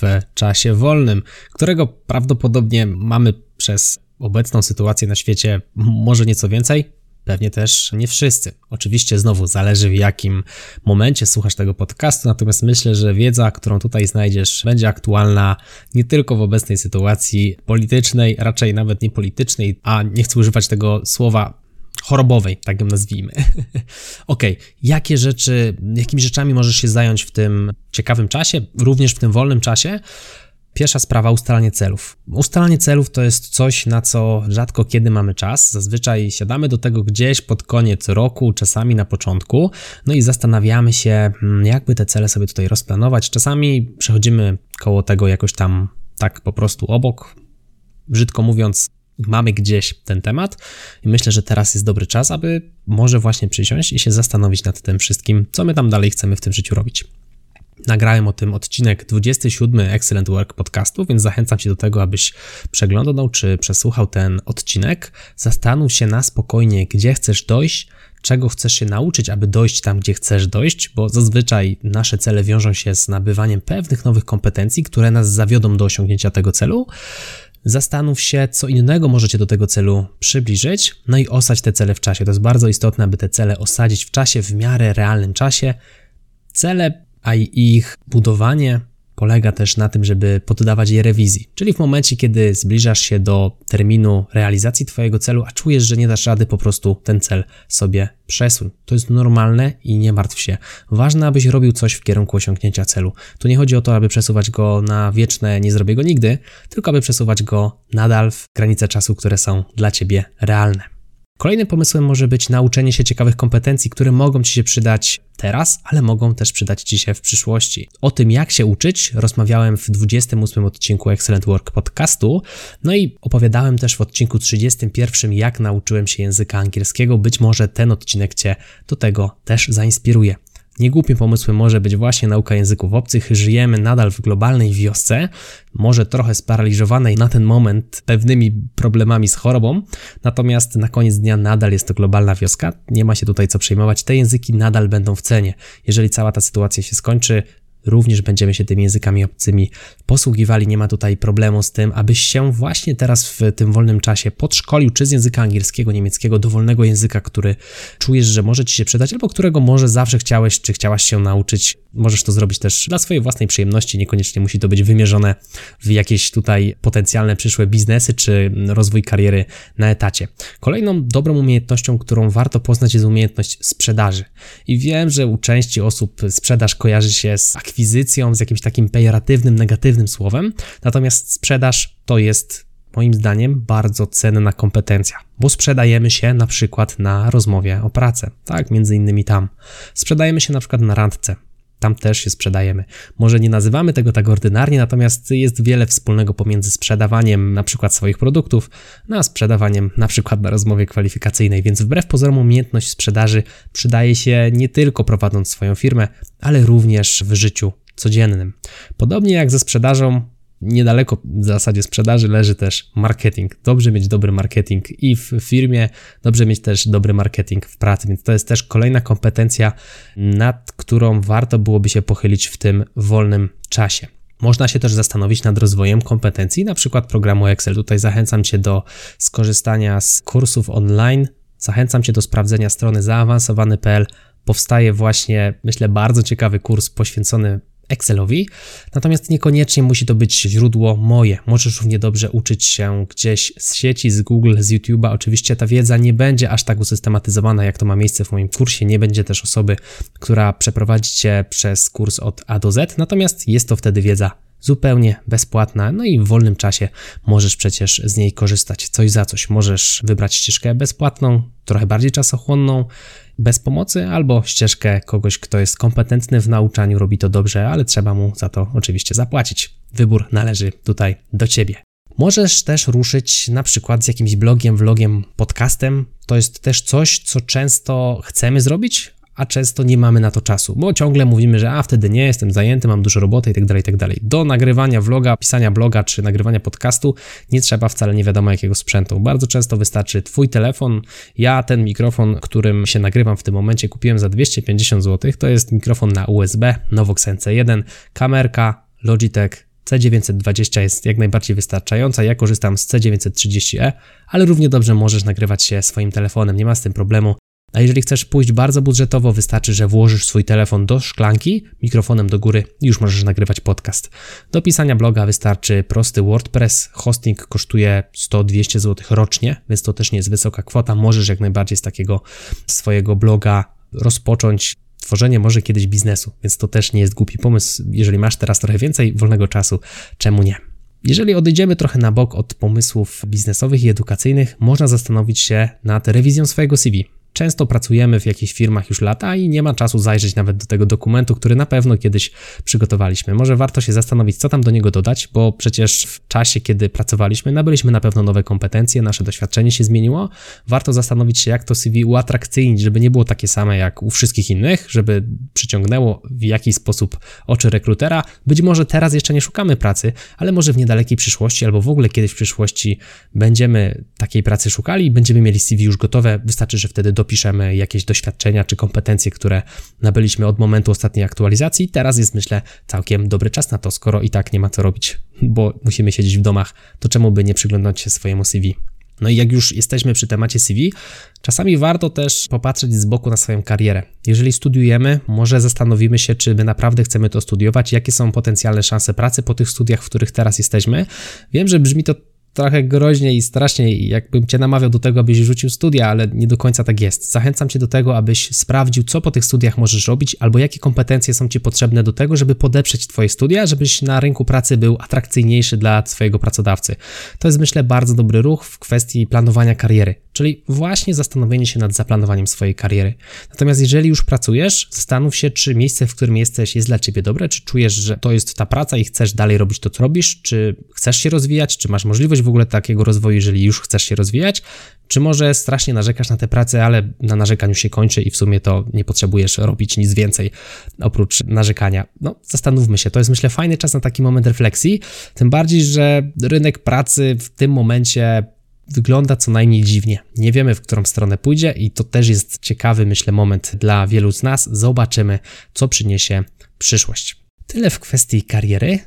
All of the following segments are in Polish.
w czasie wolnym, którego prawdopodobnie mamy przez obecną sytuację na świecie może nieco więcej, Pewnie też nie wszyscy. Oczywiście znowu zależy w jakim momencie słuchasz tego podcastu, natomiast myślę, że wiedza, którą tutaj znajdziesz, będzie aktualna nie tylko w obecnej sytuacji politycznej, raczej nawet nie politycznej, a nie chcę używać tego słowa chorobowej, tak ją nazwijmy. ok, jakie rzeczy, jakimi rzeczami możesz się zająć w tym ciekawym czasie, również w tym wolnym czasie? Pierwsza sprawa, ustalanie celów. Ustalanie celów to jest coś, na co rzadko kiedy mamy czas. Zazwyczaj siadamy do tego gdzieś pod koniec roku, czasami na początku, no i zastanawiamy się, hmm, jakby te cele sobie tutaj rozplanować. Czasami przechodzimy koło tego jakoś tam tak po prostu obok. Brzydko mówiąc, mamy gdzieś ten temat i myślę, że teraz jest dobry czas, aby może właśnie przysiąść i się zastanowić nad tym wszystkim, co my tam dalej chcemy w tym życiu robić. Nagrałem o tym odcinek 27 Excellent Work podcastu, więc zachęcam Cię do tego, abyś przeglądał czy przesłuchał ten odcinek. Zastanów się na spokojnie, gdzie chcesz dojść, czego chcesz się nauczyć, aby dojść tam, gdzie chcesz dojść, bo zazwyczaj nasze cele wiążą się z nabywaniem pewnych nowych kompetencji, które nas zawiodą do osiągnięcia tego celu. Zastanów się, co innego możecie do tego celu przybliżyć, no i osadź te cele w czasie. To jest bardzo istotne, aby te cele osadzić w czasie, w miarę realnym czasie. Cele a ich budowanie polega też na tym, żeby poddawać je rewizji. Czyli w momencie, kiedy zbliżasz się do terminu realizacji Twojego celu, a czujesz, że nie dasz rady, po prostu ten cel sobie przesuń. To jest normalne i nie martw się. Ważne, abyś robił coś w kierunku osiągnięcia celu. Tu nie chodzi o to, aby przesuwać go na wieczne, nie zrobię go nigdy, tylko aby przesuwać go nadal w granice czasu, które są dla Ciebie realne. Kolejnym pomysłem może być nauczenie się ciekawych kompetencji, które mogą Ci się przydać teraz, ale mogą też przydać Ci się w przyszłości. O tym, jak się uczyć, rozmawiałem w 28 odcinku Excellent Work podcastu, no i opowiadałem też w odcinku 31, jak nauczyłem się języka angielskiego. Być może ten odcinek Cię do tego też zainspiruje. Niegłupim pomysłem może być właśnie nauka języków obcych. Żyjemy nadal w globalnej wiosce, może trochę sparaliżowanej na ten moment pewnymi problemami z chorobą, natomiast na koniec dnia nadal jest to globalna wioska. Nie ma się tutaj co przejmować. Te języki nadal będą w cenie. Jeżeli cała ta sytuacja się skończy, również będziemy się tymi językami obcymi posługiwali. Nie ma tutaj problemu z tym, abyś się właśnie teraz w tym wolnym czasie podszkolił, czy z języka angielskiego, niemieckiego, dowolnego języka, który czujesz, że może ci się przydać, albo którego może zawsze chciałeś, czy chciałaś się nauczyć. Możesz to zrobić też dla swojej własnej przyjemności, niekoniecznie musi to być wymierzone w jakieś tutaj potencjalne przyszłe biznesy, czy rozwój kariery na etacie. Kolejną dobrą umiejętnością, którą warto poznać, jest umiejętność sprzedaży. I wiem, że u części osób sprzedaż kojarzy się z akwizycją, z jakimś takim pejoratywnym, negatywnym słowem. Natomiast sprzedaż to jest moim zdaniem bardzo cenna kompetencja, bo sprzedajemy się na przykład na rozmowie o pracę, tak, między innymi tam. Sprzedajemy się na przykład na randce, tam też się sprzedajemy. Może nie nazywamy tego tak ordynarnie, natomiast jest wiele wspólnego pomiędzy sprzedawaniem na przykład swoich produktów, no a sprzedawaniem na przykład na rozmowie kwalifikacyjnej, więc wbrew pozorom umiejętność sprzedaży przydaje się nie tylko prowadząc swoją firmę, ale również w życiu codziennym. Podobnie jak ze sprzedażą, niedaleko w zasadzie sprzedaży leży też marketing. Dobrze mieć dobry marketing i w firmie, dobrze mieć też dobry marketing w pracy, więc to jest też kolejna kompetencja, nad którą warto byłoby się pochylić w tym wolnym czasie. Można się też zastanowić nad rozwojem kompetencji, na przykład programu Excel. Tutaj zachęcam Cię do skorzystania z kursów online. Zachęcam Cię do sprawdzenia strony zaawansowany.pl. Powstaje właśnie, myślę, bardzo ciekawy kurs poświęcony Excelowi, natomiast niekoniecznie musi to być źródło moje. Możesz równie dobrze uczyć się gdzieś z sieci, z Google, z YouTube'a. Oczywiście ta wiedza nie będzie aż tak usystematyzowana, jak to ma miejsce w moim kursie. Nie będzie też osoby, która przeprowadzi cię przez kurs od A do Z, natomiast jest to wtedy wiedza zupełnie bezpłatna, no i w wolnym czasie możesz przecież z niej korzystać coś za coś. Możesz wybrać ścieżkę bezpłatną, trochę bardziej czasochłonną, bez pomocy, albo ścieżkę kogoś, kto jest kompetentny w nauczaniu, robi to dobrze, ale trzeba mu za to oczywiście zapłacić. Wybór należy tutaj do ciebie. Możesz też ruszyć na przykład z jakimś blogiem, vlogiem, podcastem. To jest też coś, co często chcemy zrobić, a często nie mamy na to czasu, bo ciągle mówimy, że a wtedy nie, jestem zajęty, mam dużo roboty i tak dalej, i tak. Do nagrywania vloga, pisania bloga czy nagrywania podcastu nie trzeba wcale nie wiadomo jakiego sprzętu. Bardzo często wystarczy Twój telefon. Ja ten mikrofon, którym się nagrywam w tym momencie, kupiłem za 250 zł. To jest mikrofon na USB, Novox NC1, kamerka, Logitech C920 jest jak najbardziej wystarczająca. Ja korzystam z C930e, ale równie dobrze możesz nagrywać się swoim telefonem, nie ma z tym problemu. A jeżeli chcesz pójść bardzo budżetowo, wystarczy, że włożysz swój telefon do szklanki, mikrofonem do góry i już możesz nagrywać podcast. Do pisania bloga wystarczy prosty WordPress. Hosting kosztuje 100-200 zł rocznie, więc to też nie jest wysoka kwota. Możesz jak najbardziej z takiego swojego bloga rozpocząć tworzenie może kiedyś biznesu, więc to też nie jest głupi pomysł. Jeżeli masz teraz trochę więcej wolnego czasu, czemu nie? Jeżeli odejdziemy trochę na bok od pomysłów biznesowych i edukacyjnych, można zastanowić się nad rewizją swojego CV. Często pracujemy w jakichś firmach już lata i nie ma czasu zajrzeć nawet do tego dokumentu, który na pewno kiedyś przygotowaliśmy. Może warto się zastanowić, co tam do niego dodać, bo przecież w czasie, kiedy pracowaliśmy, nabyliśmy na pewno nowe kompetencje, nasze doświadczenie się zmieniło. Warto zastanowić się, jak to CV uatrakcyjnić, żeby nie było takie same jak u wszystkich innych, żeby przyciągnęło w jakiś sposób oczy rekrutera. Być może teraz jeszcze nie szukamy pracy, ale może w niedalekiej przyszłości albo w ogóle kiedyś w przyszłości będziemy takiej pracy szukali i będziemy mieli CV już gotowe. Wystarczy, że wtedy do dopiszemy jakieś doświadczenia czy kompetencje, które nabyliśmy od momentu ostatniej aktualizacji. Teraz jest, myślę, całkiem dobry czas na to, skoro i tak nie ma co robić, bo musimy siedzieć w domach, to czemu by nie przyglądać się swojemu CV? No i jak już jesteśmy przy temacie CV, czasami warto też popatrzeć z boku na swoją karierę. Jeżeli studiujemy, może zastanowimy się, czy my naprawdę chcemy to studiować, jakie są potencjalne szanse pracy po tych studiach, w których teraz jesteśmy. Wiem, że brzmi to trochę groźnie i strasznie, jakbym cię namawiał do tego, abyś rzucił studia, ale nie do końca tak jest. Zachęcam cię do tego, abyś sprawdził, co po tych studiach możesz robić, albo jakie kompetencje są ci potrzebne do tego, żeby podeprzeć twoje studia, żebyś na rynku pracy był atrakcyjniejszy dla swojego pracodawcy. To jest, myślę, bardzo dobry ruch w kwestii planowania kariery, czyli właśnie zastanowienie się nad zaplanowaniem swojej kariery. Natomiast jeżeli już pracujesz, zastanów się, czy miejsce, w którym jesteś, jest dla ciebie dobre, czy czujesz, że to jest ta praca i chcesz dalej robić to, co robisz, czy chcesz się rozwijać, czy masz możliwość w ogóle takiego rozwoju, jeżeli już chcesz się rozwijać, czy może strasznie narzekasz na tę pracę, ale na narzekaniu się kończy i w sumie to nie potrzebujesz robić nic więcej oprócz narzekania. No, zastanówmy się, to jest myślę fajny czas na taki moment refleksji, tym bardziej, że rynek pracy w tym momencie wygląda co najmniej dziwnie. Nie wiemy, w którą stronę pójdzie, i to też jest ciekawy, myślę, moment dla wielu z nas. Zobaczymy, co przyniesie przyszłość. Tyle w kwestii kariery.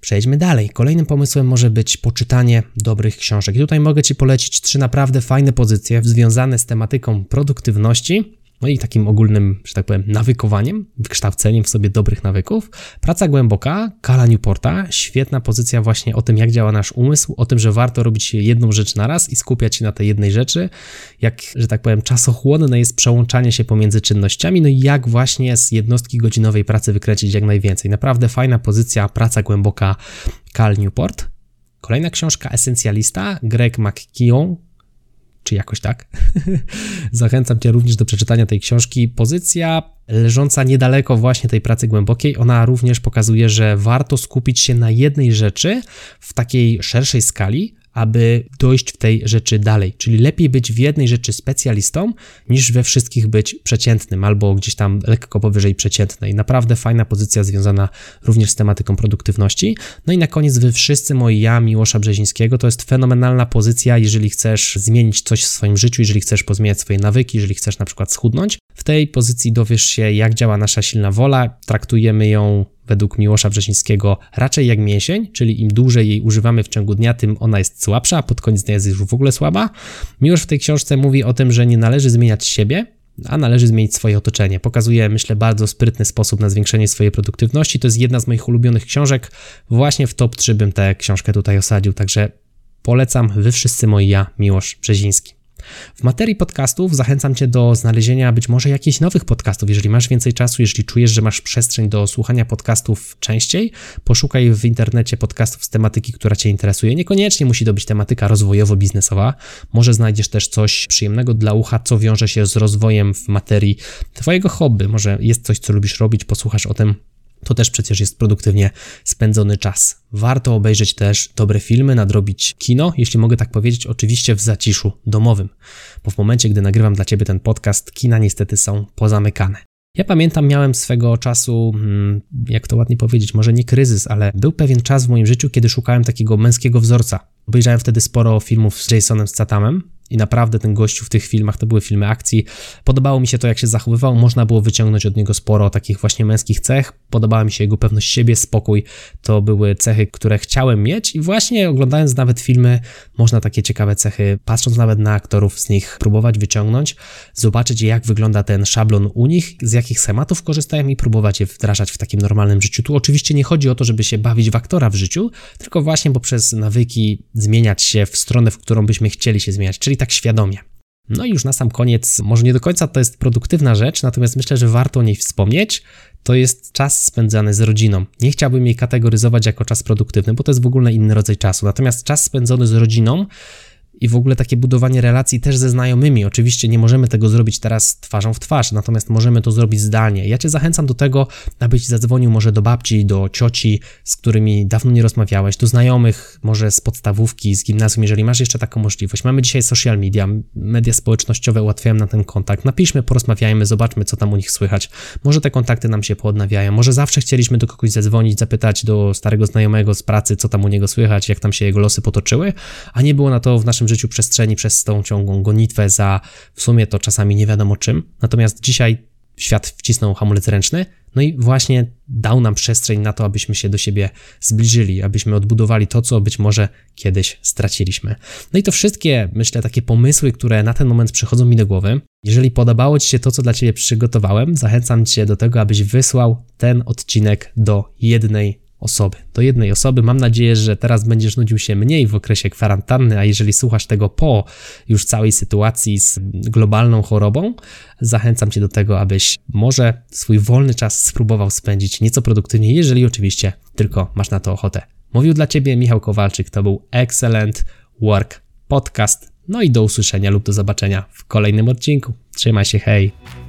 Przejdźmy dalej. Kolejnym pomysłem może być poczytanie dobrych książek. I tutaj mogę Ci polecić trzy naprawdę fajne pozycje związane z tematyką produktywności no i takim ogólnym, że tak powiem, nawykowaniem, wykształceniem w sobie dobrych nawyków. Praca głęboka, Kala Newporta, świetna pozycja właśnie o tym, jak działa nasz umysł, o tym, że warto robić jedną rzecz na raz i skupiać się na tej jednej rzeczy, jak, że tak powiem, czasochłonne jest przełączanie się pomiędzy czynnościami, no i jak właśnie z jednostki godzinowej pracy wykręcić jak najwięcej. Naprawdę fajna pozycja, praca głęboka, Cal Newport. Kolejna książka Esencjalista, Greg McKeown, czy jakoś tak. Zachęcam Cię również do przeczytania tej książki. Pozycja leżąca niedaleko właśnie tej pracy głębokiej, ona również pokazuje, że warto skupić się na jednej rzeczy w takiej szerszej skali, aby dojść w tej rzeczy dalej. Czyli lepiej być w jednej rzeczy specjalistą, niż we wszystkich być przeciętnym albo gdzieś tam lekko powyżej przeciętnej. Naprawdę fajna pozycja związana również z tematyką produktywności. No i na koniec wy wszyscy moi ja, Miłosza Brzezińskiego, to jest fenomenalna pozycja, jeżeli chcesz zmienić coś w swoim życiu, jeżeli chcesz pozmieniać swoje nawyki, jeżeli chcesz na przykład schudnąć. W tej pozycji dowiesz się, jak działa nasza silna wola, traktujemy ją według Miłosza Wrzesińskiego raczej jak mięsień, czyli im dłużej jej używamy w ciągu dnia, tym ona jest słabsza, a pod koniec dnia jest już w ogóle słaba. Miłosz w tej książce mówi o tym, że nie należy zmieniać siebie, a należy zmienić swoje otoczenie. Pokazuje, myślę, bardzo sprytny sposób na zwiększenie swojej produktywności. To jest jedna z moich ulubionych książek. Właśnie w top 3 bym tę książkę tutaj osadził, także polecam wy wszyscy moi ja, Miłosz Brzeziński. W materii podcastów zachęcam Cię do znalezienia być może jakichś nowych podcastów. Jeżeli masz więcej czasu, jeżeli czujesz, że masz przestrzeń do słuchania podcastów częściej, poszukaj w internecie podcastów z tematyki, która Cię interesuje. Niekoniecznie musi to być tematyka rozwojowo-biznesowa. Może znajdziesz też coś przyjemnego dla ucha, co wiąże się z rozwojem w materii Twojego hobby. Może jest coś, co lubisz robić, posłuchasz o tym to też przecież jest produktywnie spędzony czas. Warto obejrzeć też dobre filmy, nadrobić kino, jeśli mogę tak powiedzieć, oczywiście w zaciszu domowym, bo w momencie, gdy nagrywam dla Ciebie ten podcast, kina niestety są pozamykane. Ja pamiętam, miałem swego czasu, hmm, jak to ładnie powiedzieć, może nie kryzys, ale był pewien czas w moim życiu, kiedy szukałem takiego męskiego wzorca. Obejrzałem wtedy sporo filmów z Jasonem Stathamem, i naprawdę ten gościu w tych filmach to były filmy akcji. Podobało mi się to, jak się zachowywał. Można było wyciągnąć od niego sporo takich właśnie męskich cech. Podobała mi się jego pewność siebie, spokój. To były cechy, które chciałem mieć, i właśnie oglądając nawet filmy, można takie ciekawe cechy, patrząc nawet na aktorów, z nich próbować wyciągnąć, zobaczyć, jak wygląda ten szablon u nich, z jakich schematów korzystają i próbować je wdrażać w takim normalnym życiu. Tu oczywiście nie chodzi o to, żeby się bawić w aktora w życiu, tylko właśnie poprzez nawyki zmieniać się w stronę, w którą byśmy chcieli się zmieniać, czyli tak świadomie. No i już na sam koniec, może nie do końca to jest produktywna rzecz, natomiast myślę, że warto o niej wspomnieć. To jest czas spędzany z rodziną. Nie chciałbym jej kategoryzować jako czas produktywny, bo to jest w ogóle inny rodzaj czasu. Natomiast czas spędzony z rodziną i w ogóle takie budowanie relacji też ze znajomymi. Oczywiście nie możemy tego zrobić teraz twarzą w twarz, natomiast możemy to zrobić zdalnie. Ja Cię zachęcam do tego, abyś zadzwonił może do babci, do cioci, z którymi dawno nie rozmawiałeś, do znajomych, może z podstawówki, z gimnazjum, jeżeli masz jeszcze taką możliwość. Mamy dzisiaj social media, media społecznościowe ułatwiają nam ten kontakt. Napiszmy, porozmawiajmy, zobaczmy, co tam u nich słychać. Może te kontakty nam się poodnawiają, może zawsze chcieliśmy do kogoś zadzwonić, zapytać do starego znajomego z pracy, co tam u niego słychać, jak tam się jego losy potoczyły, a nie było na to w naszym naszym życiu przestrzeni przez tą ciągłą gonitwę za w sumie to czasami nie wiadomo czym. Natomiast dzisiaj świat wcisnął hamulec ręczny, no i właśnie dał nam przestrzeń na to, abyśmy się do siebie zbliżyli, abyśmy odbudowali to, co być może kiedyś straciliśmy. No i to wszystkie, myślę, takie pomysły, które na ten moment przychodzą mi do głowy. Jeżeli podobało Ci się to, co dla Ciebie przygotowałem, zachęcam Cię do tego, abyś wysłał ten odcinek do jednej osoby, do jednej osoby. Mam nadzieję, że teraz będziesz nudził się mniej w okresie kwarantanny, a jeżeli słuchasz tego po już całej sytuacji z globalną chorobą, zachęcam Cię do tego, abyś może swój wolny czas spróbował spędzić nieco produktywnie, jeżeli oczywiście tylko masz na to ochotę. Mówił dla Ciebie Michał Kowalczyk, to był Excellent Work Podcast. No i do usłyszenia lub do zobaczenia w kolejnym odcinku. Trzymaj się, hej!